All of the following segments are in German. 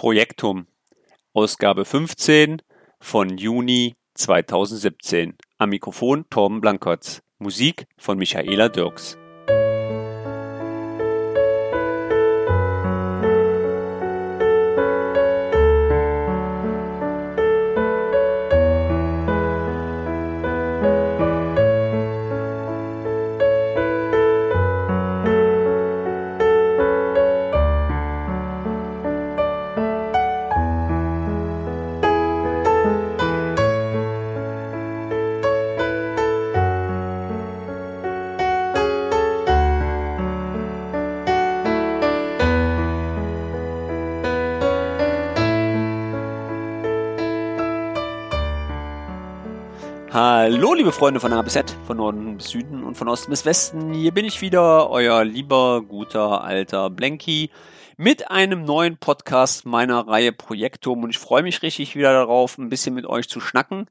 Projektum, Ausgabe 15 von Juni 2017. Am Mikrofon Torben Blankotz. Musik von Michaela Dirks. Freunde von A bis Z, von Norden bis Süden und von Osten bis Westen. Hier bin ich wieder, euer lieber, guter, alter Blanky mit einem neuen Podcast meiner Reihe Projektum und ich freue mich richtig wieder darauf, ein bisschen mit euch zu schnacken.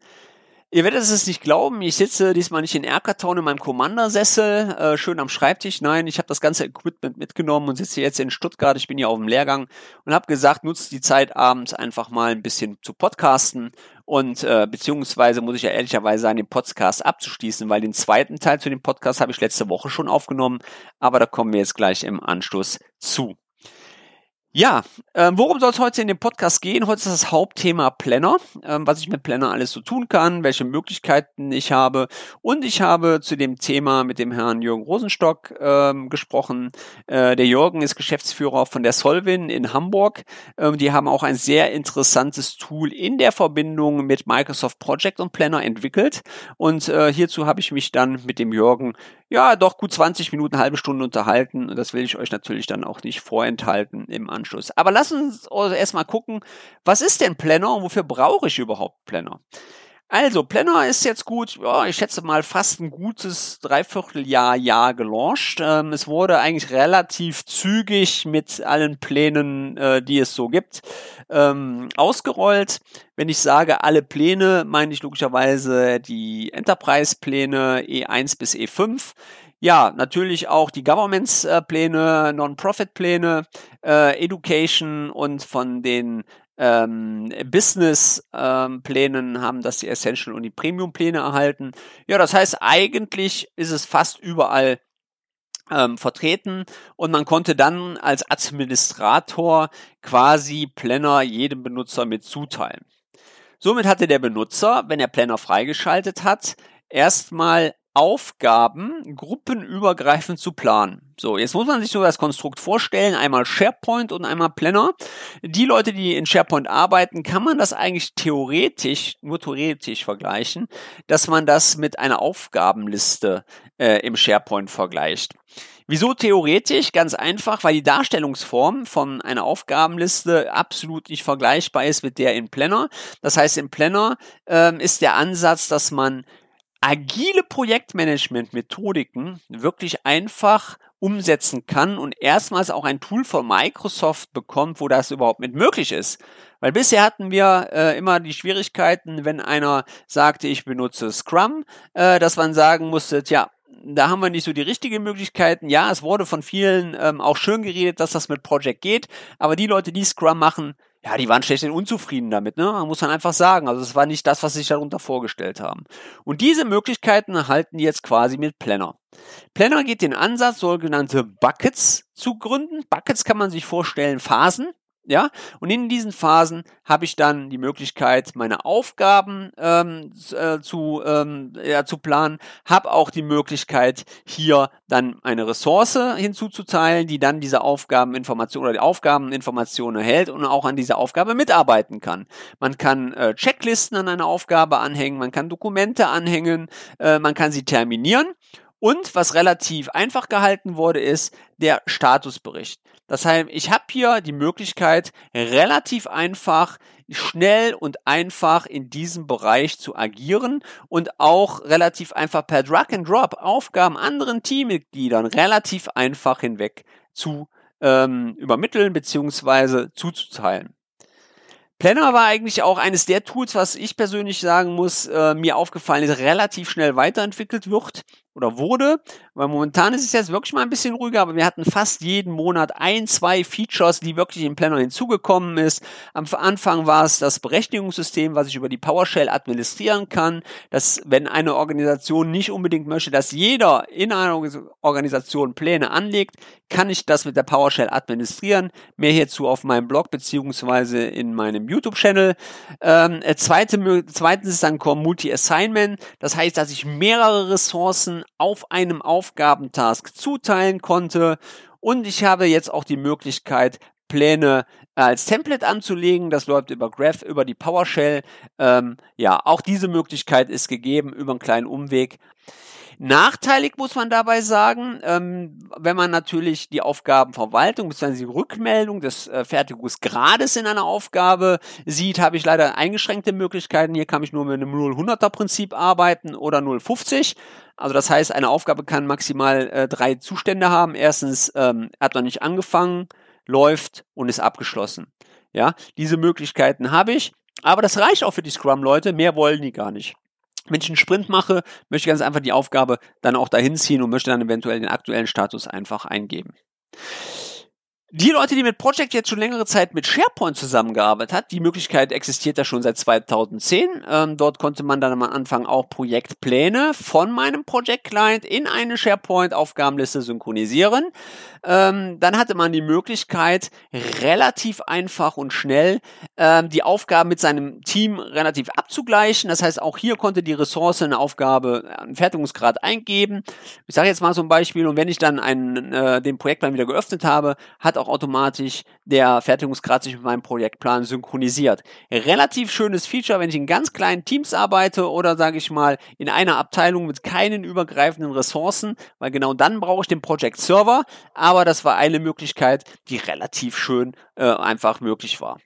Ihr werdet es nicht glauben, ich sitze diesmal nicht in Erkertown in meinem Commandersessel, äh, schön am Schreibtisch. Nein, ich habe das ganze Equipment mitgenommen und sitze jetzt in Stuttgart. Ich bin hier auf dem Lehrgang und habe gesagt, nutzt die Zeit abends einfach mal ein bisschen zu podcasten und äh, beziehungsweise muss ich ja ehrlicherweise sagen, den Podcast abzuschließen, weil den zweiten Teil zu dem Podcast habe ich letzte Woche schon aufgenommen, aber da kommen wir jetzt gleich im Anschluss zu. Ja, ähm, worum soll es heute in dem Podcast gehen? Heute ist das Hauptthema Planner, ähm, was ich mit Planner alles so tun kann, welche Möglichkeiten ich habe. Und ich habe zu dem Thema mit dem Herrn Jürgen Rosenstock ähm, gesprochen. Äh, der Jürgen ist Geschäftsführer von der Solvin in Hamburg. Ähm, die haben auch ein sehr interessantes Tool in der Verbindung mit Microsoft Project und Planner entwickelt. Und äh, hierzu habe ich mich dann mit dem Jürgen ja, doch gut 20 Minuten, halbe Stunde unterhalten. Und das will ich euch natürlich dann auch nicht vorenthalten im Anschluss. Aber lasst uns erstmal gucken, was ist denn Planner und wofür brauche ich überhaupt Planner? Also, Planner ist jetzt gut, ja, ich schätze mal fast ein gutes Dreivierteljahr, Jahr gelauncht. Ähm, es wurde eigentlich relativ zügig mit allen Plänen, äh, die es so gibt, ähm, ausgerollt. Wenn ich sage alle Pläne, meine ich logischerweise die Enterprise-Pläne E1 bis E5. Ja, natürlich auch die Governments-Pläne, Non-Profit-Pläne, äh, Education und von den ähm, Business-Plänen ähm, haben das die Essential und die Premium-Pläne erhalten. Ja, das heißt, eigentlich ist es fast überall ähm, vertreten und man konnte dann als Administrator quasi Planner jedem Benutzer mit zuteilen. Somit hatte der Benutzer, wenn er Planner freigeschaltet hat, erstmal Aufgaben gruppenübergreifend zu planen. So, jetzt muss man sich so das Konstrukt vorstellen, einmal SharePoint und einmal Planner. Die Leute, die in SharePoint arbeiten, kann man das eigentlich theoretisch, nur theoretisch vergleichen, dass man das mit einer Aufgabenliste äh, im SharePoint vergleicht. Wieso theoretisch? Ganz einfach, weil die Darstellungsform von einer Aufgabenliste absolut nicht vergleichbar ist mit der in Planner. Das heißt, im Planner ähm, ist der Ansatz, dass man agile Projektmanagement-Methodiken wirklich einfach umsetzen kann und erstmals auch ein Tool von Microsoft bekommt, wo das überhaupt mit möglich ist. Weil bisher hatten wir äh, immer die Schwierigkeiten, wenn einer sagte, ich benutze Scrum, äh, dass man sagen musste, ja, da haben wir nicht so die richtigen Möglichkeiten. Ja, es wurde von vielen ähm, auch schön geredet, dass das mit Project geht, aber die Leute, die Scrum machen, ja, die waren schlecht unzufrieden damit, ne? Man muss man einfach sagen. Also es war nicht das, was sie sich darunter vorgestellt haben. Und diese Möglichkeiten erhalten die jetzt quasi mit Planner. Planner geht den Ansatz, sogenannte Buckets zu gründen. Buckets kann man sich vorstellen, Phasen. Ja, und in diesen Phasen habe ich dann die Möglichkeit, meine Aufgaben ähm, äh, zu, ähm, ja, zu planen, habe auch die Möglichkeit, hier dann eine Ressource hinzuzuteilen, die dann diese Aufgabeninformation oder die Aufgabeninformation erhält und auch an dieser Aufgabe mitarbeiten kann. Man kann äh, Checklisten an eine Aufgabe anhängen, man kann Dokumente anhängen, äh, man kann sie terminieren und was relativ einfach gehalten wurde, ist der Statusbericht. Das heißt, ich habe hier die Möglichkeit, relativ einfach, schnell und einfach in diesem Bereich zu agieren und auch relativ einfach per Drag and Drop Aufgaben anderen Teammitgliedern relativ einfach hinweg zu ähm, übermitteln bzw. zuzuteilen. Planner war eigentlich auch eines der Tools, was ich persönlich sagen muss, äh, mir aufgefallen ist, relativ schnell weiterentwickelt wird. Oder wurde, weil momentan ist es jetzt wirklich mal ein bisschen ruhiger, aber wir hatten fast jeden Monat ein, zwei Features, die wirklich im Planner hinzugekommen ist. Am Anfang war es das Berechtigungssystem, was ich über die PowerShell administrieren kann, dass wenn eine Organisation nicht unbedingt möchte, dass jeder in einer Organisation Pläne anlegt, kann ich das mit der PowerShell administrieren. Mehr hierzu auf meinem Blog beziehungsweise in meinem YouTube-Channel. Ähm, äh, zweite, zweitens ist dann Core Multi-Assignment. Das heißt, dass ich mehrere Ressourcen auf einem Aufgabentask zuteilen konnte. Und ich habe jetzt auch die Möglichkeit, Pläne als Template anzulegen. Das läuft über Graph, über die PowerShell. Ähm, ja, auch diese Möglichkeit ist gegeben über einen kleinen Umweg. Nachteilig muss man dabei sagen, ähm, wenn man natürlich die Aufgabenverwaltung bzw. die Rückmeldung des äh, Fertigungsgrades in einer Aufgabe sieht, habe ich leider eingeschränkte Möglichkeiten. Hier kann ich nur mit einem 0-100er Prinzip arbeiten oder 0-50. Also das heißt, eine Aufgabe kann maximal äh, drei Zustände haben. Erstens ähm, hat noch nicht angefangen, läuft und ist abgeschlossen. Ja, diese Möglichkeiten habe ich. Aber das reicht auch für die Scrum-Leute. Mehr wollen die gar nicht. Wenn ich einen Sprint mache, möchte ich ganz einfach die Aufgabe dann auch dahin ziehen und möchte dann eventuell den aktuellen Status einfach eingeben. Die Leute, die mit Project jetzt schon längere Zeit mit SharePoint zusammengearbeitet hat, die Möglichkeit existiert ja schon seit 2010. Ähm, dort konnte man dann am Anfang auch Projektpläne von meinem Project Client in eine SharePoint-Aufgabenliste synchronisieren. Ähm, dann hatte man die Möglichkeit, relativ einfach und schnell ähm, die Aufgaben mit seinem Team relativ abzugleichen. Das heißt, auch hier konnte die Ressource eine Aufgabe, einen Fertigungsgrad eingeben. Ich sage jetzt mal ein Beispiel, und wenn ich dann einen, äh, den Projektplan wieder geöffnet habe, hat auch automatisch der Fertigungsgrad sich mit meinem Projektplan synchronisiert. Relativ schönes Feature, wenn ich in ganz kleinen Teams arbeite oder sage ich mal in einer Abteilung mit keinen übergreifenden Ressourcen, weil genau dann brauche ich den Project Server, aber das war eine Möglichkeit, die relativ schön äh, einfach möglich war.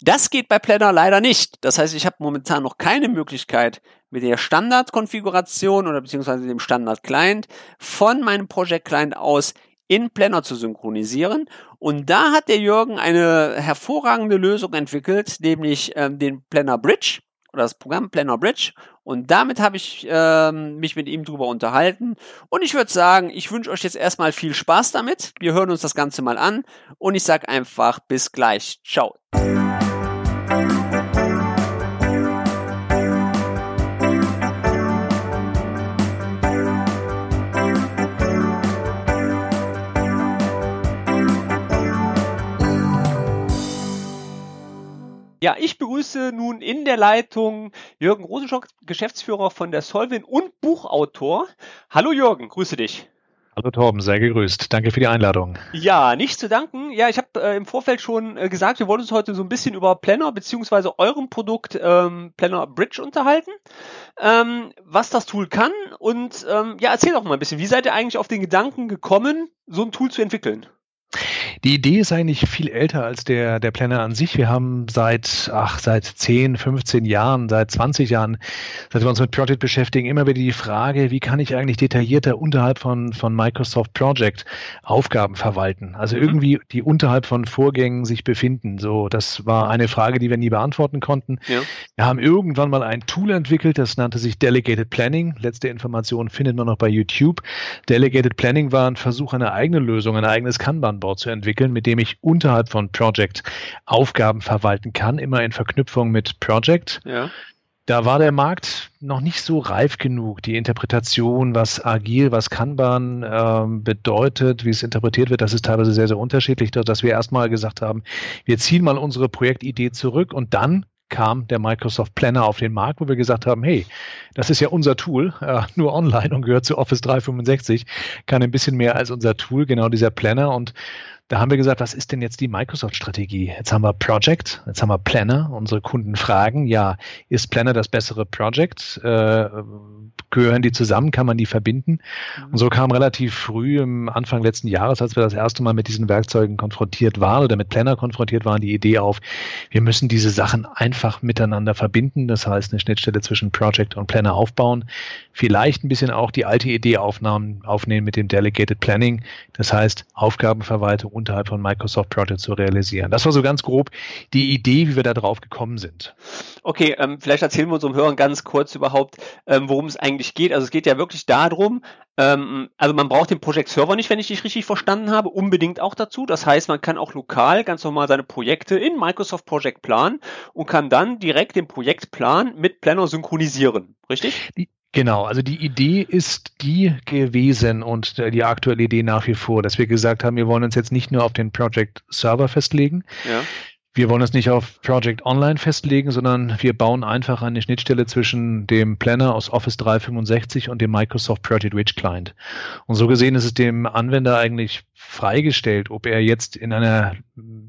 Das geht bei Planner leider nicht. Das heißt, ich habe momentan noch keine Möglichkeit, mit der Standardkonfiguration oder beziehungsweise dem Standard-Client von meinem Project Client aus in Planner zu synchronisieren. Und da hat der Jürgen eine hervorragende Lösung entwickelt, nämlich ähm, den Planner Bridge oder das Programm Planner Bridge. Und damit habe ich ähm, mich mit ihm drüber unterhalten. Und ich würde sagen, ich wünsche euch jetzt erstmal viel Spaß damit. Wir hören uns das Ganze mal an. Und ich sage einfach bis gleich. Ciao. Ja, ich begrüße nun in der Leitung Jürgen Rosenschock, Geschäftsführer von der Solvin und Buchautor. Hallo Jürgen, grüße dich. Hallo Torben, sehr gegrüßt. Danke für die Einladung. Ja, nicht zu danken. Ja, ich habe äh, im Vorfeld schon äh, gesagt, wir wollen uns heute so ein bisschen über Planner beziehungsweise eurem Produkt ähm, Planner Bridge unterhalten, ähm, was das Tool kann und ähm, ja, erzähl doch mal ein bisschen, wie seid ihr eigentlich auf den Gedanken gekommen, so ein Tool zu entwickeln? Die Idee ist eigentlich viel älter als der, der Planner an sich. Wir haben seit, ach, seit 10, 15 Jahren, seit 20 Jahren, seit wir uns mit Project beschäftigen, immer wieder die Frage, wie kann ich eigentlich detaillierter unterhalb von, von Microsoft Project Aufgaben verwalten? Also mhm. irgendwie, die unterhalb von Vorgängen sich befinden. So, das war eine Frage, die wir nie beantworten konnten. Ja. Wir haben irgendwann mal ein Tool entwickelt, das nannte sich Delegated Planning. Letzte Information findet man noch bei YouTube. Delegated Planning war ein Versuch, eine eigene Lösung, ein eigenes Kanban Aufbau zu entwickeln, mit dem ich unterhalb von Project Aufgaben verwalten kann, immer in Verknüpfung mit Project. Ja. Da war der Markt noch nicht so reif genug. Die Interpretation, was agil, was Kanban ähm, bedeutet, wie es interpretiert wird, das ist teilweise sehr, sehr unterschiedlich, dass wir erstmal gesagt haben, wir ziehen mal unsere Projektidee zurück und dann kam der Microsoft Planner auf den Markt, wo wir gesagt haben, hey, das ist ja unser Tool, äh, nur online und gehört zu Office 365, kann ein bisschen mehr als unser Tool, genau dieser Planner und da haben wir gesagt, was ist denn jetzt die Microsoft-Strategie? Jetzt haben wir Project, jetzt haben wir Planner. Unsere Kunden fragen, ja, ist Planner das bessere Project? Äh, gehören die zusammen? Kann man die verbinden? Und so kam relativ früh im Anfang letzten Jahres, als wir das erste Mal mit diesen Werkzeugen konfrontiert waren oder mit Planner konfrontiert waren, die Idee auf, wir müssen diese Sachen einfach miteinander verbinden. Das heißt, eine Schnittstelle zwischen Project und Planner aufbauen. Vielleicht ein bisschen auch die alte Idee aufnehmen, aufnehmen mit dem Delegated Planning. Das heißt, Aufgabenverwaltung unterhalb von Microsoft Project zu realisieren. Das war so ganz grob die Idee, wie wir da drauf gekommen sind. Okay, ähm, vielleicht erzählen wir unserem Hörern ganz kurz überhaupt, ähm, worum es eigentlich geht. Also es geht ja wirklich darum, ähm, also man braucht den Project Server nicht, wenn ich dich richtig verstanden habe, unbedingt auch dazu. Das heißt, man kann auch lokal ganz normal seine Projekte in Microsoft Project planen und kann dann direkt den Projektplan mit Planner synchronisieren, richtig? Die Genau, also die Idee ist die gewesen und die aktuelle Idee nach wie vor, dass wir gesagt haben, wir wollen uns jetzt nicht nur auf den Project Server festlegen. Ja. Wir wollen uns nicht auf Project Online festlegen, sondern wir bauen einfach eine Schnittstelle zwischen dem Planner aus Office 365 und dem Microsoft Project Rich Client. Und so gesehen ist es dem Anwender eigentlich freigestellt, ob er jetzt in einer,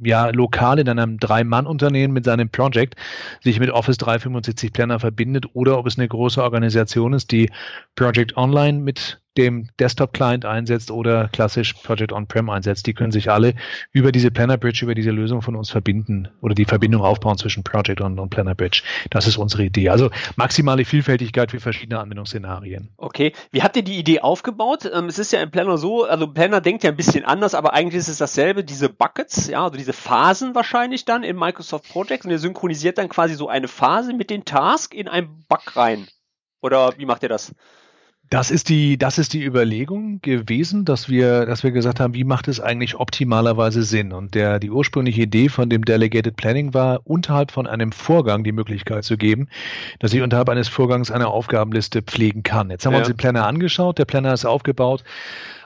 ja, lokal in einem Drei-Mann-Unternehmen mit seinem Project sich mit Office 365 Planner verbindet oder ob es eine große Organisation ist, die Project Online mit dem Desktop-Client einsetzt oder klassisch Project On-Prem einsetzt. Die können sich alle über diese Planner Bridge, über diese Lösung von uns verbinden oder die Verbindung aufbauen zwischen Project und, und Planner Bridge. Das ist unsere Idee. Also maximale Vielfältigkeit für verschiedene Anwendungsszenarien. Okay. Wie habt ihr die Idee aufgebaut? Ähm, es ist ja im Planner so, also Planner denkt ja ein bisschen anders, aber eigentlich ist es dasselbe. Diese Buckets, ja, also diese Phasen wahrscheinlich dann in Microsoft Projects und ihr synchronisiert dann quasi so eine Phase mit den Task in einen Bug rein. Oder wie macht ihr das? Das ist die, das ist die Überlegung gewesen, dass wir, dass wir gesagt haben, wie macht es eigentlich optimalerweise Sinn? Und der, die ursprüngliche Idee von dem Delegated Planning war, unterhalb von einem Vorgang die Möglichkeit zu geben, dass ich unterhalb eines Vorgangs eine Aufgabenliste pflegen kann. Jetzt haben ja. wir uns den Planner angeschaut. Der Planner ist aufgebaut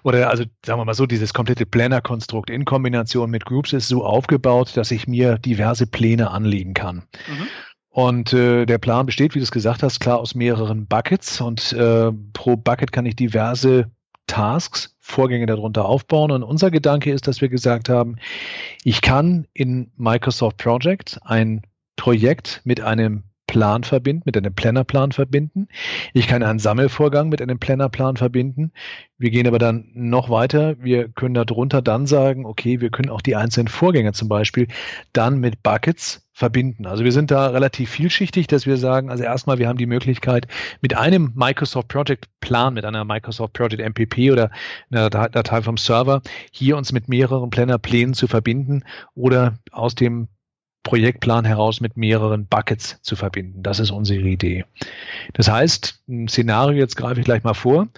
oder also sagen wir mal so, dieses komplette Planner-Konstrukt in Kombination mit Groups ist so aufgebaut, dass ich mir diverse Pläne anlegen kann. Mhm. Und äh, der Plan besteht, wie du es gesagt hast, klar aus mehreren Buckets und äh, pro Bucket kann ich diverse Tasks, Vorgänge darunter aufbauen. Und unser Gedanke ist, dass wir gesagt haben, ich kann in Microsoft Project ein Projekt mit einem Plan verbinden, mit einem Plannerplan verbinden. Ich kann einen Sammelvorgang mit einem Plannerplan verbinden. Wir gehen aber dann noch weiter. Wir können darunter dann sagen, okay, wir können auch die einzelnen Vorgänge zum Beispiel dann mit Buckets verbinden. Also wir sind da relativ vielschichtig, dass wir sagen, also erstmal, wir haben die Möglichkeit, mit einem Microsoft Project Plan, mit einer Microsoft Project MPP oder einer Datei vom Server, hier uns mit mehreren Planner-Plänen zu verbinden oder aus dem Projektplan heraus mit mehreren Buckets zu verbinden. Das ist unsere Idee. Das heißt, ein Szenario, jetzt greife ich gleich mal vor.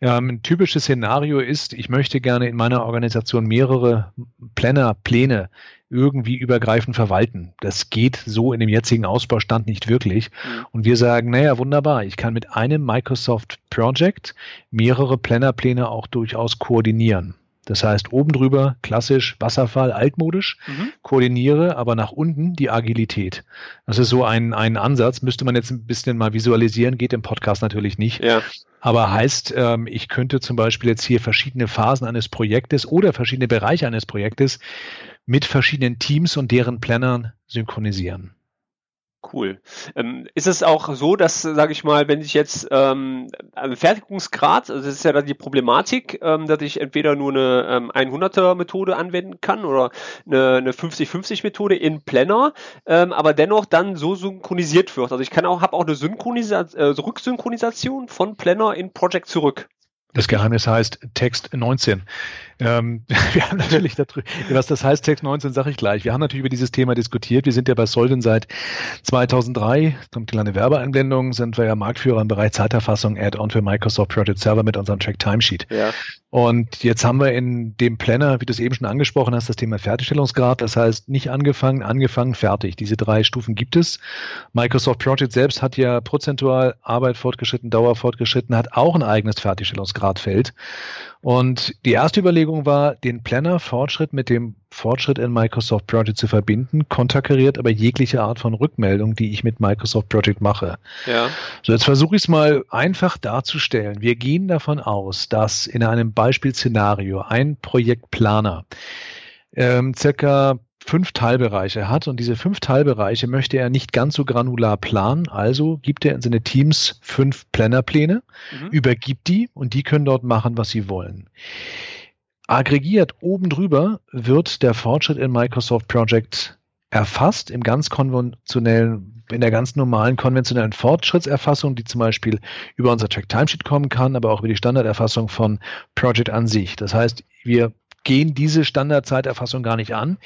Ähm, ein typisches Szenario ist, ich möchte gerne in meiner Organisation mehrere Planner, Pläne irgendwie übergreifend verwalten. Das geht so in dem jetzigen Ausbaustand nicht wirklich. Mhm. Und wir sagen, naja, wunderbar, ich kann mit einem Microsoft Project mehrere Planner-Pläne auch durchaus koordinieren. Das heißt, oben drüber klassisch Wasserfall, altmodisch, mhm. koordiniere aber nach unten die Agilität. Das ist so ein, ein Ansatz, müsste man jetzt ein bisschen mal visualisieren, geht im Podcast natürlich nicht. Ja. Aber heißt, ähm, ich könnte zum Beispiel jetzt hier verschiedene Phasen eines Projektes oder verschiedene Bereiche eines Projektes mit verschiedenen Teams und deren Plannern synchronisieren. Cool. Ähm, ist es auch so, dass, sage ich mal, wenn ich jetzt ähm, also Fertigungsgrad, also das ist ja dann die Problematik, ähm, dass ich entweder nur eine ähm, 100er Methode anwenden kann oder eine, eine 50-50 Methode in Planner, ähm, aber dennoch dann so synchronisiert wird. Also ich kann auch, habe auch eine Synchronisa äh, Rücksynchronisation von Planner in Project zurück. Das Geheimnis heißt Text 19. Ähm, wir haben natürlich darüber, was das heißt, Text 19 sage ich gleich. Wir haben natürlich über dieses Thema diskutiert. Wir sind ja bei Solden seit 2003, kommt die kleine Werbeeinblendung, sind wir ja Marktführer im Bereich Zeiterfassung, Add-on für Microsoft Project Server mit unserem Track Timesheet. Ja. Und jetzt haben wir in dem Planner, wie du es eben schon angesprochen hast, das Thema Fertigstellungsgrad. Das heißt, nicht angefangen, angefangen, fertig. Diese drei Stufen gibt es. Microsoft Project selbst hat ja prozentual Arbeit fortgeschritten, Dauer fortgeschritten, hat auch ein eigenes Fertigstellungsgradfeld. Und die erste Überlegung war, den Planner-Fortschritt mit dem Fortschritt in Microsoft Project zu verbinden, konterkariert aber jegliche Art von Rückmeldung, die ich mit Microsoft Project mache. Ja. So, jetzt versuche ich es mal einfach darzustellen. Wir gehen davon aus, dass in einem Beispielszenario ein Projektplaner ähm, circa fünf Teilbereiche hat und diese fünf Teilbereiche möchte er nicht ganz so granular planen, also gibt er in seine Teams fünf Plannerpläne, mhm. übergibt die und die können dort machen, was sie wollen. Aggregiert oben drüber wird der Fortschritt in Microsoft Project erfasst im ganz konventionellen, in der ganz normalen konventionellen Fortschrittserfassung, die zum Beispiel über unser Track Timesheet kommen kann, aber auch über die Standarderfassung von Project an sich. Das heißt, wir gehen diese Standardzeiterfassung gar nicht an.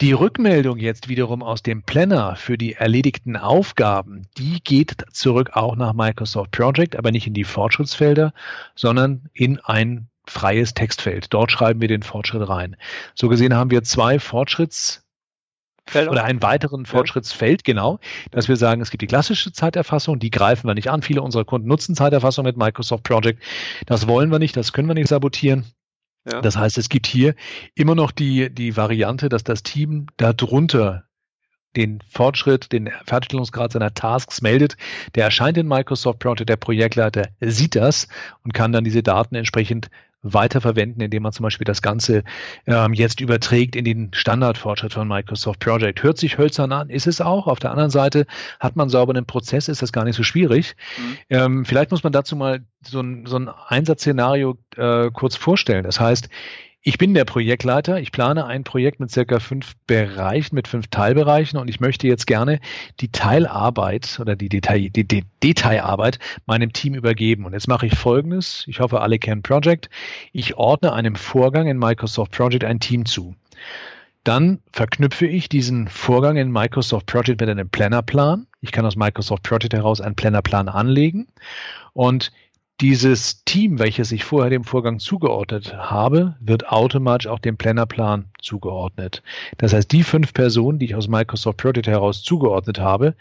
Die Rückmeldung jetzt wiederum aus dem Planner für die erledigten Aufgaben, die geht zurück auch nach Microsoft Project, aber nicht in die Fortschrittsfelder, sondern in ein freies Textfeld. Dort schreiben wir den Fortschritt rein. So gesehen haben wir zwei Fortschritts Felder. oder einen weiteren Fortschrittsfeld, genau, dass wir sagen, es gibt die klassische Zeiterfassung, die greifen wir nicht an. Viele unserer Kunden nutzen Zeiterfassung mit Microsoft Project. Das wollen wir nicht, das können wir nicht sabotieren. Ja. Das heißt, es gibt hier immer noch die, die Variante, dass das Team darunter den Fortschritt, den Fertigstellungsgrad seiner Tasks meldet. Der erscheint in Microsoft Project, der Projektleiter sieht das und kann dann diese Daten entsprechend weiterverwenden, indem man zum Beispiel das Ganze ähm, jetzt überträgt in den Standardfortschritt von Microsoft Project. Hört sich hölzern an, ist es auch. Auf der anderen Seite hat man sauberen Prozess, ist das gar nicht so schwierig. Mhm. Ähm, vielleicht muss man dazu mal so ein, so ein Einsatzszenario äh, kurz vorstellen. Das heißt, ich bin der Projektleiter. Ich plane ein Projekt mit circa fünf Bereichen, mit fünf Teilbereichen und ich möchte jetzt gerne die Teilarbeit oder die, Detail, die, die Detailarbeit meinem Team übergeben. Und jetzt mache ich Folgendes. Ich hoffe, alle kennen Project. Ich ordne einem Vorgang in Microsoft Project ein Team zu. Dann verknüpfe ich diesen Vorgang in Microsoft Project mit einem Plannerplan. Ich kann aus Microsoft Project heraus einen Plannerplan anlegen und dieses Team, welches ich vorher dem Vorgang zugeordnet habe, wird automatisch auch dem Plannerplan zugeordnet. Das heißt, die fünf Personen, die ich aus Microsoft Project heraus zugeordnet habe,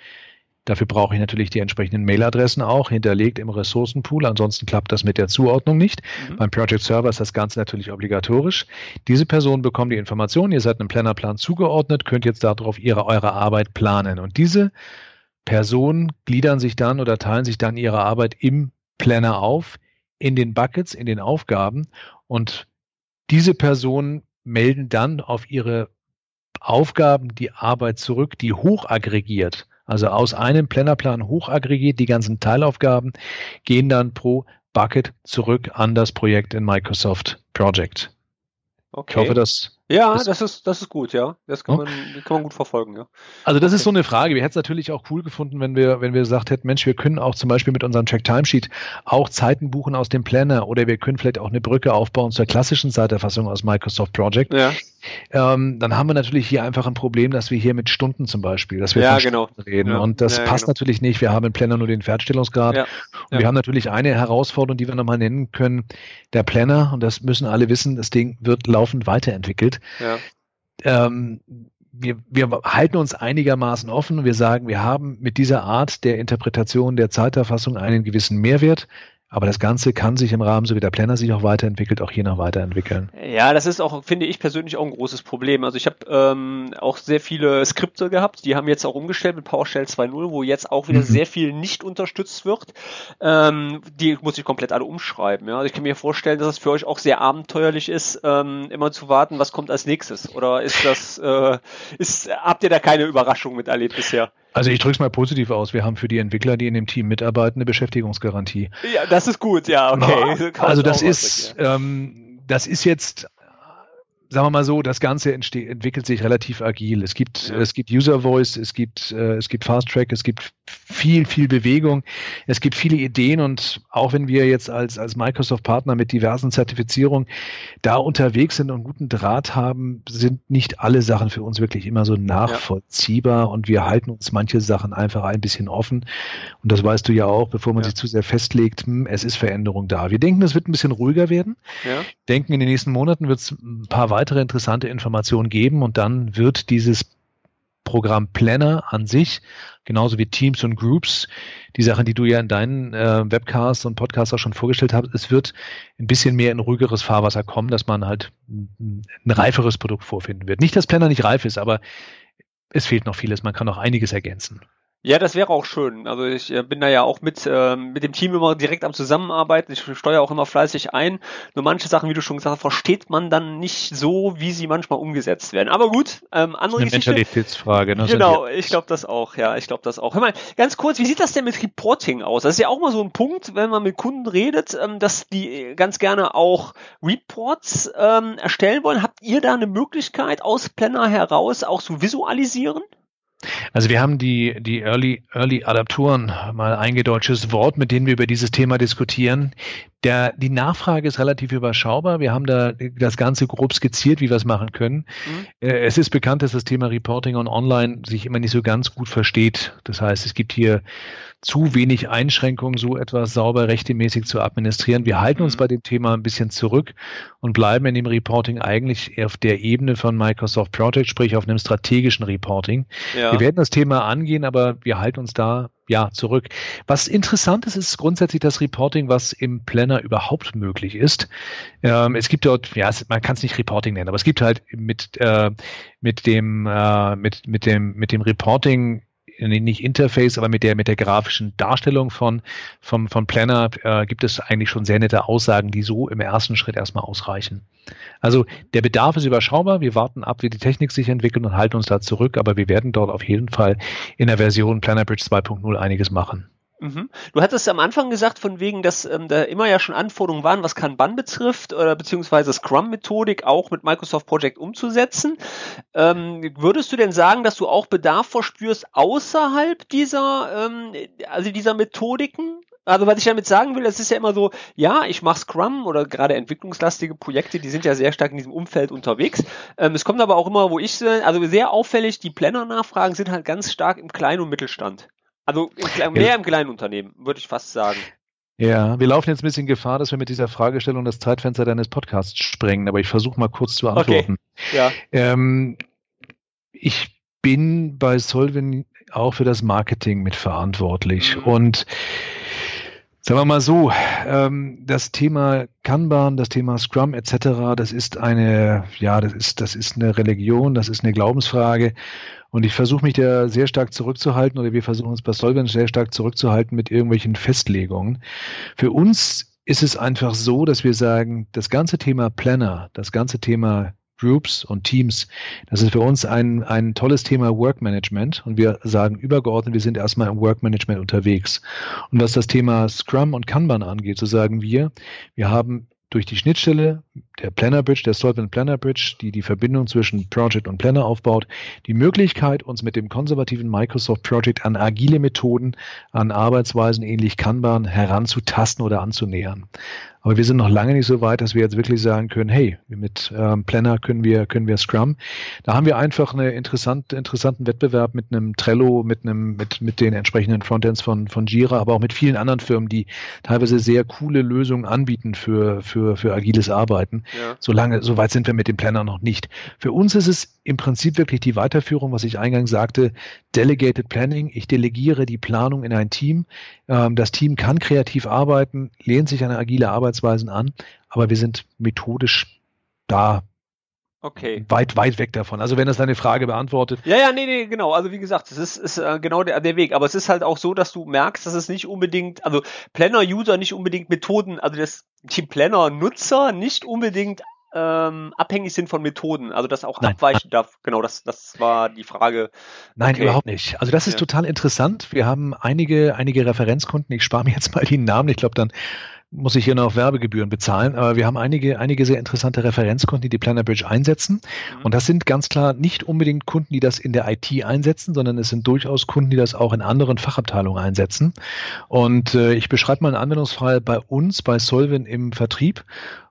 dafür brauche ich natürlich die entsprechenden Mailadressen auch hinterlegt im Ressourcenpool. Ansonsten klappt das mit der Zuordnung nicht. Mhm. Beim Project Server ist das Ganze natürlich obligatorisch. Diese Personen bekommen die Informationen. Ihr seid einem Plannerplan zugeordnet, könnt jetzt darauf ihre, eure Arbeit planen. Und diese Personen gliedern sich dann oder teilen sich dann ihre Arbeit im Planner auf in den Buckets, in den Aufgaben und diese Personen melden dann auf ihre Aufgaben die Arbeit zurück, die hochaggregiert, also aus einem Plannerplan hochaggregiert, die ganzen Teilaufgaben gehen dann pro Bucket zurück an das Projekt in Microsoft Project. Okay. Ich hoffe, dass ja, das, das, ist, das ist gut, ja. Das kann, man, kann man gut verfolgen, ja. Also das okay. ist so eine Frage. Wir hätten es natürlich auch cool gefunden, wenn wir, wenn wir gesagt hätten, Mensch, wir können auch zum Beispiel mit unserem Track Timesheet auch Zeiten buchen aus dem Planner oder wir können vielleicht auch eine Brücke aufbauen zur klassischen Zeiterfassung aus Microsoft Project. Ja. Ähm, dann haben wir natürlich hier einfach ein Problem, dass wir hier mit Stunden zum Beispiel, dass wir ja, genau. reden. Ja. Und das ja, passt genau. natürlich nicht. Wir haben im Planner nur den Fertigstellungsgrad. Und wir haben natürlich eine Herausforderung, die wir nochmal nennen können. Der Planner, und das müssen alle wissen, das Ding wird laufend weiterentwickelt. Ähm, wir, wir halten uns einigermaßen offen. Wir sagen, wir haben mit dieser Art der Interpretation der Zeiterfassung einen gewissen Mehrwert. Aber das Ganze kann sich im Rahmen, so wie der Planner sich auch weiterentwickelt, auch hier noch weiterentwickeln. Ja, das ist auch, finde ich persönlich auch ein großes Problem. Also ich habe ähm, auch sehr viele Skripte gehabt, die haben jetzt auch umgestellt mit PowerShell 2.0, wo jetzt auch wieder mhm. sehr viel nicht unterstützt wird. Ähm, die muss ich komplett alle umschreiben. Ja? Also ich kann mir vorstellen, dass es für euch auch sehr abenteuerlich ist, ähm, immer zu warten, was kommt als nächstes. Oder ist das, äh, ist, habt ihr da keine Überraschung mit erlebt bisher? Also ich drücke es mal positiv aus. Wir haben für die Entwickler, die in dem Team mitarbeiten, eine Beschäftigungsgarantie. Ja, das ist gut, ja, okay. Also das ist, ähm, das ist jetzt sagen wir mal so, das Ganze entwickelt sich relativ agil. Es gibt, ja. es gibt User Voice, es gibt, äh, es gibt Fast Track, es gibt viel, viel Bewegung, es gibt viele Ideen und auch wenn wir jetzt als, als Microsoft Partner mit diversen Zertifizierungen da unterwegs sind und guten Draht haben, sind nicht alle Sachen für uns wirklich immer so nachvollziehbar ja. und wir halten uns manche Sachen einfach ein bisschen offen. Und das weißt du ja auch, bevor man ja. sich zu sehr festlegt, hm, es ist Veränderung da. Wir denken, es wird ein bisschen ruhiger werden. Denken, in den nächsten Monaten wird es ein paar weitere interessante Informationen geben und dann wird dieses Programm Planner an sich, genauso wie Teams und Groups, die Sachen, die du ja in deinen äh, Webcasts und Podcasts auch schon vorgestellt hast, es wird ein bisschen mehr in ruhigeres Fahrwasser kommen, dass man halt ein reiferes Produkt vorfinden wird. Nicht, dass Planner nicht reif ist, aber es fehlt noch vieles. Man kann noch einiges ergänzen. Ja, das wäre auch schön. Also ich äh, bin da ja auch mit, äh, mit dem Team immer direkt am Zusammenarbeiten. Ich steuere auch immer fleißig ein. Nur manche Sachen, wie du schon gesagt hast, versteht man dann nicht so, wie sie manchmal umgesetzt werden. Aber gut, ähm, andere Eine Geschichte. Mentalitätsfrage. Ne? Genau, ich glaube das auch. Ja, ich glaube das auch. Hör mal, ganz kurz, wie sieht das denn mit Reporting aus? Das ist ja auch mal so ein Punkt, wenn man mit Kunden redet, ähm, dass die ganz gerne auch Reports ähm, erstellen wollen. Habt ihr da eine Möglichkeit, aus Planner heraus auch zu visualisieren? Also wir haben die, die Early, Early Adaptoren, mal eingedeutschtes Wort, mit denen wir über dieses Thema diskutieren. Der, die Nachfrage ist relativ überschaubar. Wir haben da das Ganze grob skizziert, wie wir es machen können. Mhm. Äh, es ist bekannt, dass das Thema Reporting on Online sich immer nicht so ganz gut versteht. Das heißt, es gibt hier zu wenig Einschränkungen, so etwas sauber rechtemäßig zu administrieren. Wir halten uns mhm. bei dem Thema ein bisschen zurück und bleiben in dem Reporting eigentlich auf der Ebene von Microsoft Project, sprich auf einem strategischen Reporting. Ja. Wir werden das Thema angehen, aber wir halten uns da ja zurück. Was interessant ist, ist grundsätzlich das Reporting, was im Planner überhaupt möglich ist. Ähm, es gibt dort, ja, man kann es nicht Reporting nennen, aber es gibt halt mit äh, mit dem äh, mit mit dem mit dem Reporting nicht Interface, aber mit der, mit der grafischen Darstellung von, vom, von Planner äh, gibt es eigentlich schon sehr nette Aussagen, die so im ersten Schritt erstmal ausreichen. Also der Bedarf ist überschaubar. Wir warten ab, wie die Technik sich entwickelt und halten uns da zurück, aber wir werden dort auf jeden Fall in der Version Planner Bridge 2.0 einiges machen. Mhm. Du hattest am Anfang gesagt, von wegen, dass ähm, da immer ja schon Anforderungen waren, was Kanban betrifft, oder beziehungsweise Scrum-Methodik auch mit Microsoft Project umzusetzen. Ähm, würdest du denn sagen, dass du auch Bedarf verspürst außerhalb dieser, ähm, also dieser Methodiken? Also was ich damit sagen will, es ist ja immer so, ja, ich mache Scrum oder gerade entwicklungslastige Projekte, die sind ja sehr stark in diesem Umfeld unterwegs. Ähm, es kommt aber auch immer, wo ich, also sehr auffällig, die Planner-Nachfragen sind halt ganz stark im Klein- und Mittelstand. Also im, mehr im kleinen Unternehmen, würde ich fast sagen. Ja, wir laufen jetzt ein bisschen Gefahr, dass wir mit dieser Fragestellung das Zeitfenster deines Podcasts sprengen, aber ich versuche mal kurz zu antworten. Okay. Ja. Ähm, ich bin bei Solvin auch für das Marketing mitverantwortlich mhm. und Sagen wir mal so, ähm, das Thema Kanban, das Thema Scrum etc., das ist eine, ja, das ist, das ist eine Religion, das ist eine Glaubensfrage. Und ich versuche mich da sehr stark zurückzuhalten oder wir versuchen uns bei Solvent sehr stark zurückzuhalten mit irgendwelchen Festlegungen. Für uns ist es einfach so, dass wir sagen, das ganze Thema Planner, das ganze Thema Groups und Teams. Das ist für uns ein, ein tolles Thema Workmanagement und wir sagen übergeordnet, wir sind erstmal im Workmanagement unterwegs. Und was das Thema Scrum und Kanban angeht, so sagen wir, wir haben durch die Schnittstelle der Planner Bridge, der Solvent Planner Bridge, die die Verbindung zwischen Project und Planner aufbaut, die Möglichkeit, uns mit dem konservativen Microsoft Project an agile Methoden, an Arbeitsweisen ähnlich Kanban heranzutasten oder anzunähern. Aber wir sind noch lange nicht so weit, dass wir jetzt wirklich sagen können, hey, mit ähm, Planner können wir, können wir Scrum. Da haben wir einfach einen interessant, interessanten Wettbewerb mit einem Trello, mit einem, mit, mit den entsprechenden Frontends von, von Jira, aber auch mit vielen anderen Firmen, die teilweise sehr coole Lösungen anbieten für, für, für agiles Arbeiten. Ja. Solange, so weit sind wir mit dem Planner noch nicht. Für uns ist es im Prinzip wirklich die Weiterführung, was ich eingangs sagte, Delegated Planning. Ich delegiere die Planung in ein Team. Ähm, das Team kann kreativ arbeiten, lehnt sich an agile Arbeitsweisen an, aber wir sind methodisch da Okay. Weit, weit weg davon. Also wenn das deine Frage beantwortet. Ja, ja, nee, nee, genau. Also wie gesagt, es ist, ist äh, genau der, der Weg. Aber es ist halt auch so, dass du merkst, dass es nicht unbedingt, also Planner-User nicht unbedingt Methoden, also das, die Planner-Nutzer nicht unbedingt ähm, abhängig sind von Methoden, also das auch Nein. abweichen darf. Genau, das, das war die Frage. Nein, okay. überhaupt nicht. Also das ist ja. total interessant. Wir haben einige, einige Referenzkunden, ich spare mir jetzt mal die Namen, ich glaube dann muss ich hier noch Werbegebühren bezahlen. Aber wir haben einige, einige sehr interessante Referenzkunden, die die Planner Bridge einsetzen. Mhm. Und das sind ganz klar nicht unbedingt Kunden, die das in der IT einsetzen, sondern es sind durchaus Kunden, die das auch in anderen Fachabteilungen einsetzen. Und äh, ich beschreibe mal einen Anwendungsfall bei uns, bei Solvin im Vertrieb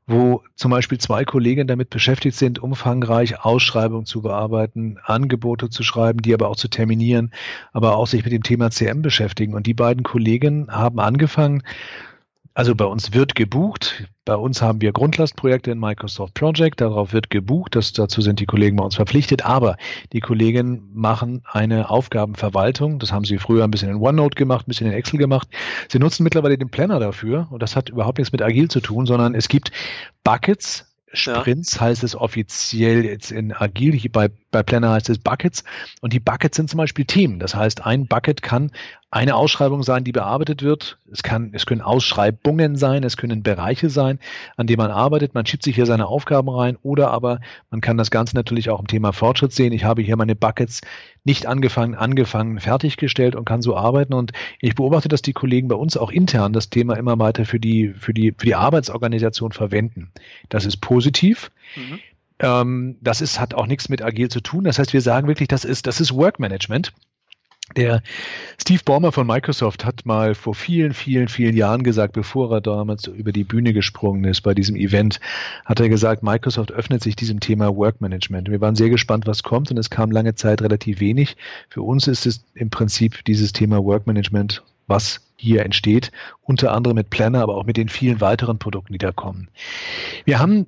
wo zum Beispiel zwei Kollegen damit beschäftigt sind, umfangreich Ausschreibungen zu bearbeiten, Angebote zu schreiben, die aber auch zu terminieren, aber auch sich mit dem Thema CM beschäftigen. Und die beiden Kollegen haben angefangen, also bei uns wird gebucht. Bei uns haben wir Grundlastprojekte in Microsoft Project. Darauf wird gebucht. Das, dazu sind die Kollegen bei uns verpflichtet. Aber die Kollegen machen eine Aufgabenverwaltung. Das haben sie früher ein bisschen in OneNote gemacht, ein bisschen in Excel gemacht. Sie nutzen mittlerweile den Planner dafür. Und das hat überhaupt nichts mit Agil zu tun, sondern es gibt Buckets, Sprints ja. heißt es offiziell jetzt in Agil, bei, bei Planner heißt es Buckets. Und die Buckets sind zum Beispiel Themen. Das heißt, ein Bucket kann eine Ausschreibung sein, die bearbeitet wird. Es kann, es können Ausschreibungen sein, es können Bereiche sein, an denen man arbeitet. Man schiebt sich hier seine Aufgaben rein oder aber man kann das Ganze natürlich auch im Thema Fortschritt sehen. Ich habe hier meine Buckets nicht angefangen, angefangen, fertiggestellt und kann so arbeiten. Und ich beobachte, dass die Kollegen bei uns auch intern das Thema immer weiter für die, für die, für die Arbeitsorganisation verwenden. Das ist positiv. Mhm. Ähm, das ist, hat auch nichts mit agil zu tun. Das heißt, wir sagen wirklich, das ist, das ist Workmanagement. Der Steve Ballmer von Microsoft hat mal vor vielen, vielen, vielen Jahren gesagt, bevor er damals über die Bühne gesprungen ist bei diesem Event, hat er gesagt, Microsoft öffnet sich diesem Thema Workmanagement. Wir waren sehr gespannt, was kommt und es kam lange Zeit relativ wenig. Für uns ist es im Prinzip dieses Thema Workmanagement, was hier entsteht, unter anderem mit Planner, aber auch mit den vielen weiteren Produkten, die da kommen. Wir haben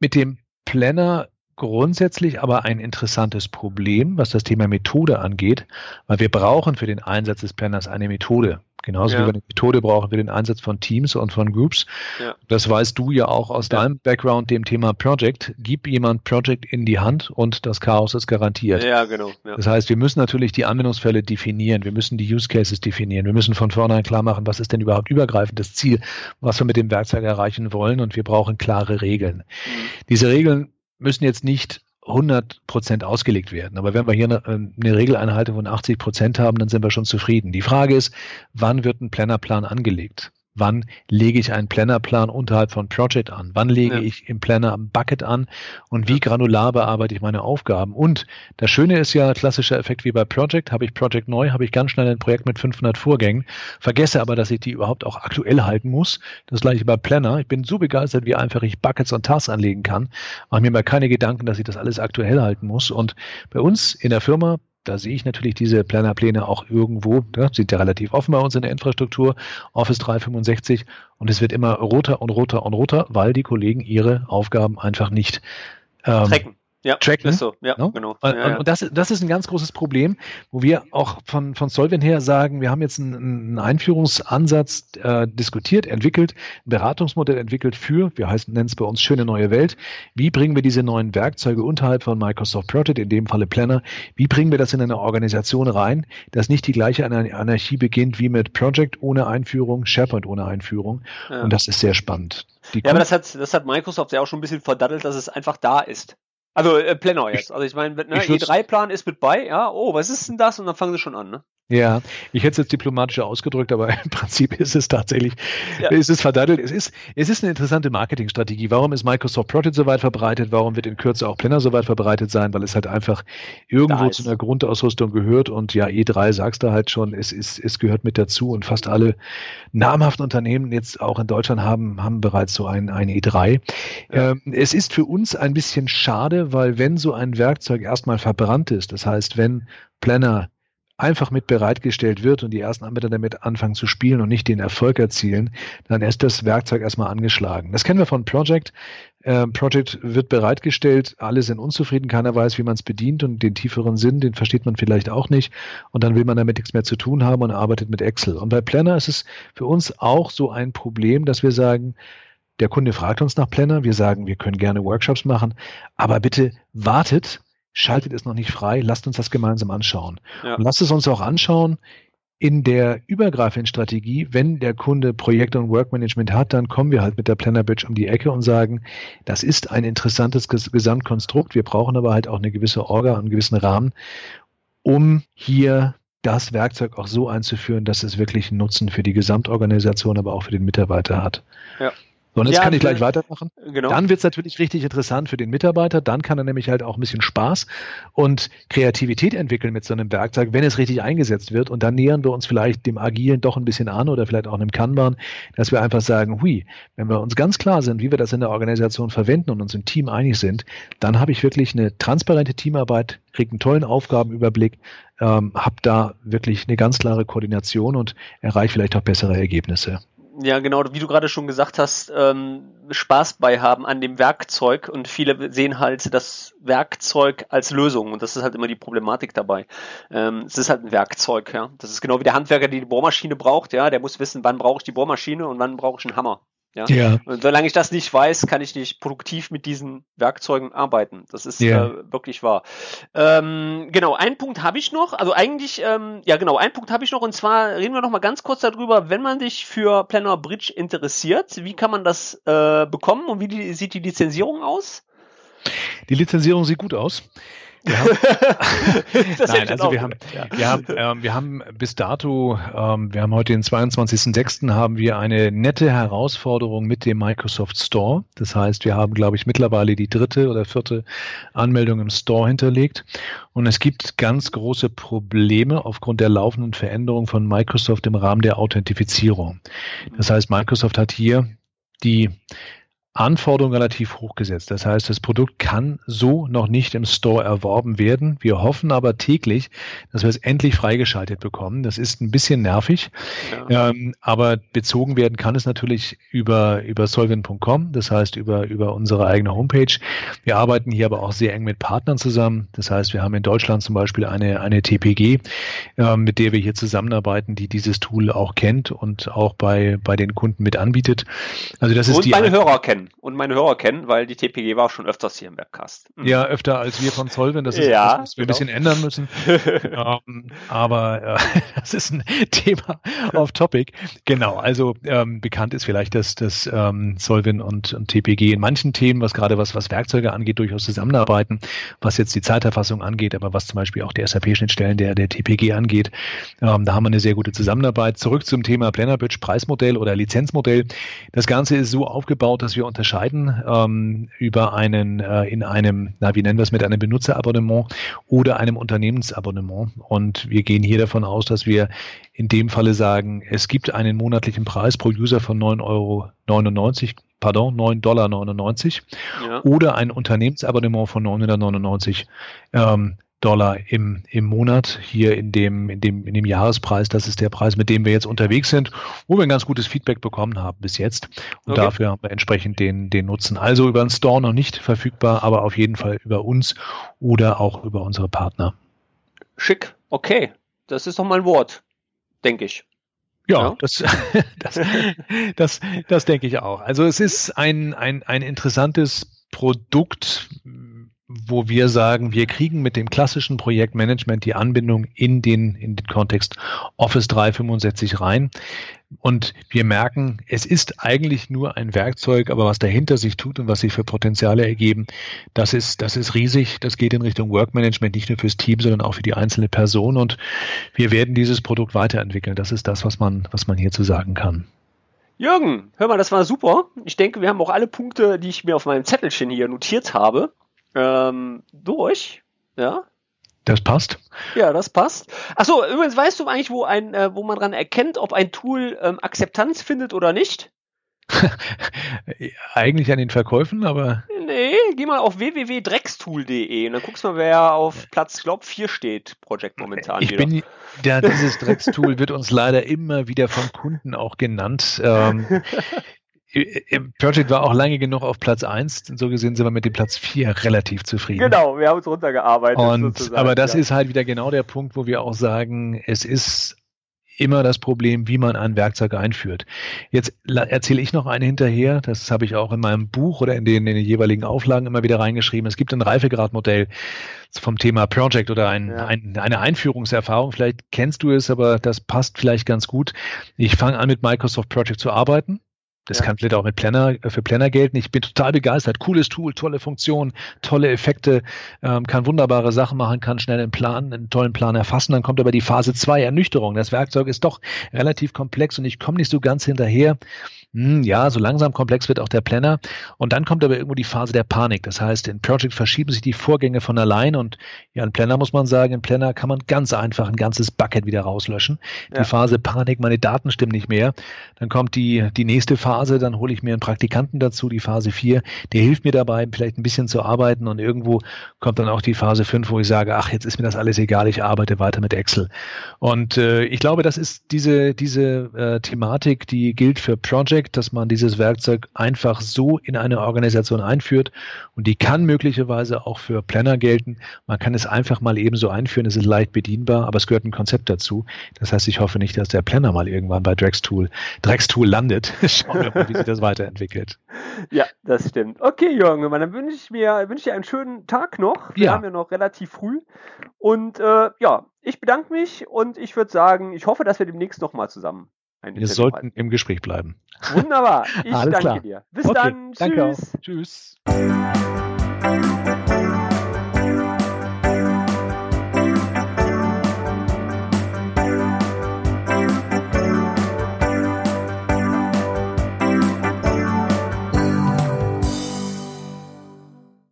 mit dem Planner grundsätzlich aber ein interessantes Problem, was das Thema Methode angeht, weil wir brauchen für den Einsatz des Planners eine Methode. Genauso ja. wie wir eine Methode brauchen für den Einsatz von Teams und von Groups. Ja. Das weißt du ja auch aus ja. deinem Background, dem Thema Project. Gib jemand Project in die Hand und das Chaos ist garantiert. Ja, genau. Das heißt, wir müssen natürlich die Anwendungsfälle definieren. Wir müssen die Use Cases definieren. Wir müssen von vornherein klar machen, was ist denn überhaupt übergreifend das Ziel, was wir mit dem Werkzeug erreichen wollen. Und wir brauchen klare Regeln. Mhm. Diese Regeln müssen jetzt nicht 100 Prozent ausgelegt werden. Aber wenn wir hier eine, eine Regeleinhaltung von 80 Prozent haben, dann sind wir schon zufrieden. Die Frage ist, wann wird ein Plannerplan angelegt? Wann lege ich einen Plannerplan unterhalb von Project an? Wann lege ja. ich im Planner am Bucket an? Und wie granular bearbeite ich meine Aufgaben? Und das Schöne ist ja, klassischer Effekt wie bei Project, habe ich Project neu, habe ich ganz schnell ein Projekt mit 500 Vorgängen, vergesse aber, dass ich die überhaupt auch aktuell halten muss. Das gleiche bei Planner. Ich bin so begeistert, wie einfach ich Buckets und Tasks anlegen kann. Mache mir mal keine Gedanken, dass ich das alles aktuell halten muss. Und bei uns in der Firma da sehe ich natürlich diese Plannerpläne auch irgendwo, da sieht ja relativ offen bei uns in der Infrastruktur, Office 365 und es wird immer roter und roter und roter, weil die Kollegen ihre Aufgaben einfach nicht ähm, ja, tracken. Ist so. Ja, no? genau. Und, ja, ja. und das, das ist ein ganz großes Problem, wo wir auch von, von Solvent her sagen, wir haben jetzt einen, einen Einführungsansatz äh, diskutiert, entwickelt, ein Beratungsmodell entwickelt für, wir nennen es bei uns schöne neue Welt. Wie bringen wir diese neuen Werkzeuge unterhalb von Microsoft Project, in dem Falle Planner, wie bringen wir das in eine Organisation rein, dass nicht die gleiche Anarchie beginnt wie mit Project ohne Einführung, SharePoint ohne Einführung. Ja. Und das ist sehr spannend. Die ja, aber das hat, das hat Microsoft ja auch schon ein bisschen verdattelt, dass es einfach da ist. Also äh, Planner jetzt. Also ich meine, ne, E3-Plan ist mit bei, ja, oh, was ist denn das? Und dann fangen sie schon an, ne? Ja, ich hätte es jetzt diplomatischer ausgedrückt, aber im Prinzip ist es tatsächlich, ja. ist es verdattelt. Es ist, es ist eine interessante Marketingstrategie. Warum ist Microsoft Project so weit verbreitet? Warum wird in Kürze auch Planner so weit verbreitet sein? Weil es halt einfach irgendwo zu einer Grundausrüstung gehört und ja, E3 sagst du halt schon, es ist, es gehört mit dazu und fast alle namhaften Unternehmen jetzt auch in Deutschland haben, haben bereits so ein, ein E3. Ja. Ähm, es ist für uns ein bisschen schade, weil wenn so ein Werkzeug erstmal verbrannt ist, das heißt, wenn Planner einfach mit bereitgestellt wird und die ersten Anbieter damit anfangen zu spielen und nicht den Erfolg erzielen, dann ist das Werkzeug erstmal angeschlagen. Das kennen wir von Project. Ähm, Project wird bereitgestellt, alle sind unzufrieden, keiner weiß, wie man es bedient und den tieferen Sinn, den versteht man vielleicht auch nicht und dann will man damit nichts mehr zu tun haben und arbeitet mit Excel. Und bei Planner ist es für uns auch so ein Problem, dass wir sagen, der Kunde fragt uns nach Planner, wir sagen, wir können gerne Workshops machen, aber bitte wartet, schaltet es noch nicht frei, lasst uns das gemeinsam anschauen. Ja. Und lasst es uns auch anschauen, in der übergreifenden Strategie, wenn der Kunde Projekte und Workmanagement hat, dann kommen wir halt mit der Planner Bridge um die Ecke und sagen, das ist ein interessantes Gesamtkonstrukt. Wir brauchen aber halt auch eine gewisse Orga, einen gewissen Rahmen, um hier das Werkzeug auch so einzuführen, dass es wirklich einen Nutzen für die Gesamtorganisation, aber auch für den Mitarbeiter hat. Ja. So, und jetzt ja, kann ich gleich weitermachen. Genau. Dann wird es natürlich richtig interessant für den Mitarbeiter. Dann kann er nämlich halt auch ein bisschen Spaß und Kreativität entwickeln mit so einem Werkzeug, wenn es richtig eingesetzt wird. Und dann nähern wir uns vielleicht dem Agilen doch ein bisschen an oder vielleicht auch einem Kanban, dass wir einfach sagen, hui, wenn wir uns ganz klar sind, wie wir das in der Organisation verwenden und uns im Team einig sind, dann habe ich wirklich eine transparente Teamarbeit, kriege einen tollen Aufgabenüberblick, ähm, habe da wirklich eine ganz klare Koordination und erreiche vielleicht auch bessere Ergebnisse ja, genau, wie du gerade schon gesagt hast, ähm, Spaß bei haben an dem Werkzeug und viele sehen halt das Werkzeug als Lösung und das ist halt immer die Problematik dabei. Ähm, es ist halt ein Werkzeug, ja. Das ist genau wie der Handwerker, der die Bohrmaschine braucht, ja, der muss wissen, wann brauche ich die Bohrmaschine und wann brauche ich einen Hammer. Ja? ja. Und solange ich das nicht weiß, kann ich nicht produktiv mit diesen Werkzeugen arbeiten. Das ist ja. äh, wirklich wahr. Ähm, genau, einen Punkt habe ich noch. Also eigentlich, ähm, ja genau, einen Punkt habe ich noch. Und zwar reden wir noch mal ganz kurz darüber, wenn man sich für Planner Bridge interessiert, wie kann man das äh, bekommen und wie die, sieht die Lizenzierung aus? Die Lizenzierung sieht gut aus. Wir haben, Nein, also wir haben, ja. wir, haben, ähm, wir haben bis dato, ähm, wir haben heute den 22.06. haben wir eine nette Herausforderung mit dem Microsoft Store. Das heißt, wir haben, glaube ich, mittlerweile die dritte oder vierte Anmeldung im Store hinterlegt. Und es gibt ganz große Probleme aufgrund der laufenden Veränderung von Microsoft im Rahmen der Authentifizierung. Das heißt, Microsoft hat hier die Anforderungen relativ hoch gesetzt. Das heißt, das Produkt kann so noch nicht im Store erworben werden. Wir hoffen aber täglich, dass wir es endlich freigeschaltet bekommen. Das ist ein bisschen nervig, ja. ähm, aber bezogen werden kann es natürlich über, über solvent.com, das heißt über, über unsere eigene Homepage. Wir arbeiten hier aber auch sehr eng mit Partnern zusammen. Das heißt, wir haben in Deutschland zum Beispiel eine, eine TPG, äh, mit der wir hier zusammenarbeiten, die dieses Tool auch kennt und auch bei, bei den Kunden mit anbietet. Also das ist und die meine Hörer kennen und meine Hörer kennen, weil die TPG war schon öfters hier im Webcast. Mhm. Ja, öfter als wir von Solven. Das ist ja, etwas, was wir genau. ein bisschen ändern müssen. ähm, aber äh, das ist ein Thema auf Topic. Genau, also ähm, bekannt ist vielleicht, dass das ähm, Solvin und, und TPG in manchen Themen, was gerade was, was Werkzeuge angeht, durchaus zusammenarbeiten, was jetzt die Zeiterfassung angeht, aber was zum Beispiel auch die SAP-Schnittstellen der, der TPG angeht. Ähm, da haben wir eine sehr gute Zusammenarbeit. Zurück zum Thema Plannerbridge Preismodell oder Lizenzmodell. Das Ganze ist so aufgebaut, dass wir unterscheiden ähm, über einen äh, in einem, na wie nennen wir es mit einem Benutzerabonnement oder einem Unternehmensabonnement. Und wir gehen hier davon aus, dass wir in dem Falle sagen, es gibt einen monatlichen Preis pro User von 9,99 Euro, pardon, 9,99 Dollar ja. oder ein Unternehmensabonnement von 999 ähm, Dollar im, im Monat hier in dem, in, dem, in dem Jahrespreis. Das ist der Preis, mit dem wir jetzt unterwegs sind, wo wir ein ganz gutes Feedback bekommen haben bis jetzt. Und okay. dafür haben wir entsprechend den, den Nutzen. Also über den Store noch nicht verfügbar, aber auf jeden Fall über uns oder auch über unsere Partner. Schick, okay. Das ist doch mal ein Wort, denke ich. Ja, ja, Das, das, das, das denke ich auch. Also es ist ein, ein, ein interessantes Produkt, wo wir sagen, wir kriegen mit dem klassischen Projektmanagement die Anbindung in den, in den Kontext Office 365 rein. Und wir merken, es ist eigentlich nur ein Werkzeug, aber was dahinter sich tut und was sich für Potenziale ergeben, das ist, das ist riesig. Das geht in Richtung Workmanagement, nicht nur fürs Team, sondern auch für die einzelne Person. Und wir werden dieses Produkt weiterentwickeln. Das ist das, was man, was man hierzu sagen kann. Jürgen, hör mal, das war super. Ich denke, wir haben auch alle Punkte, die ich mir auf meinem Zettelchen hier notiert habe ähm, durch. Ja. Das passt. Ja, das passt. Achso, übrigens weißt du eigentlich, wo ein, äh, wo man dran erkennt, ob ein Tool ähm, Akzeptanz findet oder nicht? Eigentlich an den Verkäufen, aber. Nee, geh mal auf www.dreckstool.de und dann guckst du mal, wer auf Platz, glaub, 4 steht, Project momentan. Ich wieder. bin, ja, dieses Dreckstool wird uns leider immer wieder vom Kunden auch genannt. Ähm, Project war auch lange genug auf Platz 1. So gesehen sind wir mit dem Platz 4 relativ zufrieden. Genau, wir haben uns runtergearbeitet. Und, aber das ja. ist halt wieder genau der Punkt, wo wir auch sagen, es ist immer das Problem, wie man ein Werkzeug einführt. Jetzt erzähle ich noch eine hinterher, das habe ich auch in meinem Buch oder in den, in den jeweiligen Auflagen immer wieder reingeschrieben. Es gibt ein Reifegradmodell vom Thema Project oder ein, ja. ein, eine Einführungserfahrung. Vielleicht kennst du es, aber das passt vielleicht ganz gut. Ich fange an mit Microsoft Project zu arbeiten das ja. kann vielleicht auch mit Planner, äh, für Planner gelten. Ich bin total begeistert. Cooles Tool, tolle Funktion, tolle Effekte, ähm, kann wunderbare Sachen machen, kann schnell einen Plan, einen tollen Plan erfassen. Dann kommt aber die Phase 2, Ernüchterung. Das Werkzeug ist doch relativ komplex und ich komme nicht so ganz hinterher hm, ja, so langsam komplex wird auch der Planner. Und dann kommt aber irgendwo die Phase der Panik. Das heißt, in Project verschieben sich die Vorgänge von allein und ja, in Planner muss man sagen, in Planner kann man ganz einfach ein ganzes Bucket wieder rauslöschen. Ja. Die Phase Panik, meine Daten stimmen nicht mehr. Dann kommt die, die nächste Phase, dann hole ich mir einen Praktikanten dazu, die Phase 4, der hilft mir dabei, vielleicht ein bisschen zu arbeiten und irgendwo kommt dann auch die Phase 5, wo ich sage, ach, jetzt ist mir das alles egal, ich arbeite weiter mit Excel. Und äh, ich glaube, das ist diese, diese äh, Thematik, die gilt für Project Projekt, dass man dieses Werkzeug einfach so in eine Organisation einführt und die kann möglicherweise auch für Planner gelten. Man kann es einfach mal ebenso einführen, es ist leicht bedienbar, aber es gehört ein Konzept dazu. Das heißt, ich hoffe nicht, dass der Planner mal irgendwann bei Drextool, Drextool landet. Schauen wir mal, wie sich das weiterentwickelt. Ja, das stimmt. Okay, Jürgen, dann wünsche ich mir wünsche ich dir einen schönen Tag noch. Wir ja. haben ja noch relativ früh. Und äh, ja, ich bedanke mich und ich würde sagen, ich hoffe, dass wir demnächst nochmal zusammen wir sollten im Gespräch bleiben. Wunderbar. Ich danke klar. dir. Bis okay, dann. Tschüss. Danke auch. Tschüss.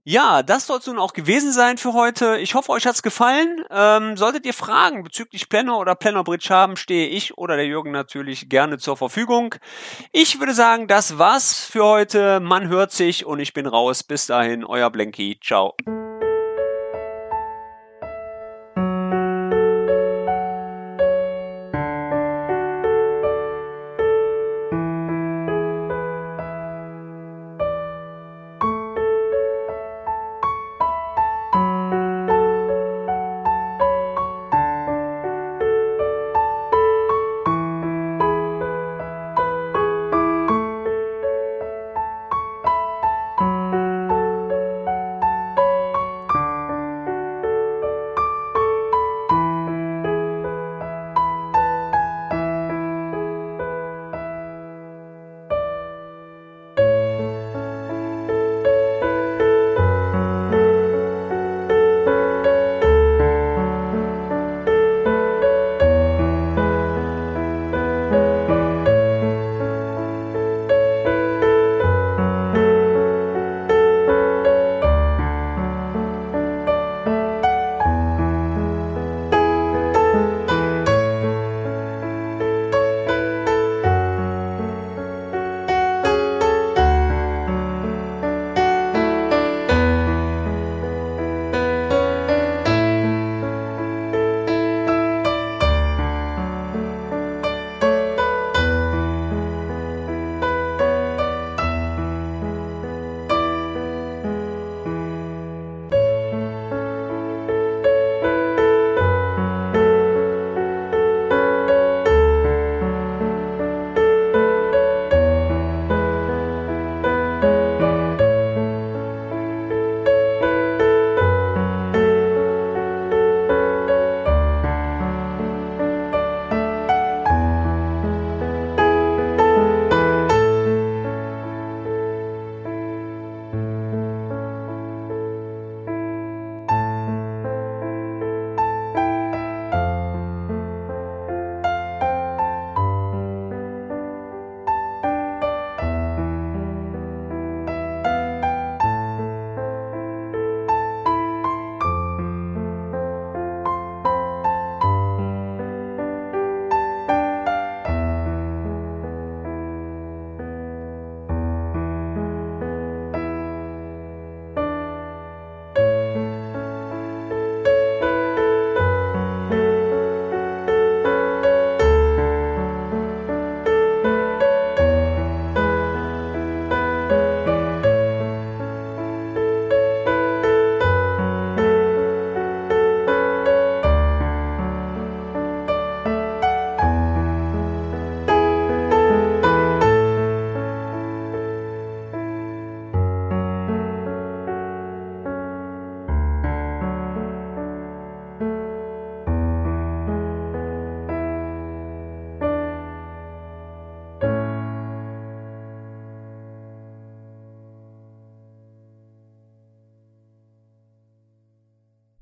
Ja, das soll es nun auch gewesen sein für heute. Ich hoffe, euch hat's gefallen. Ähm, solltet ihr Fragen bezüglich Planner oder Planner Bridge haben, stehe ich oder der Jürgen natürlich gerne zur Verfügung. Ich würde sagen, das war's für heute. Man hört sich und ich bin raus. Bis dahin, euer Blenky. Ciao.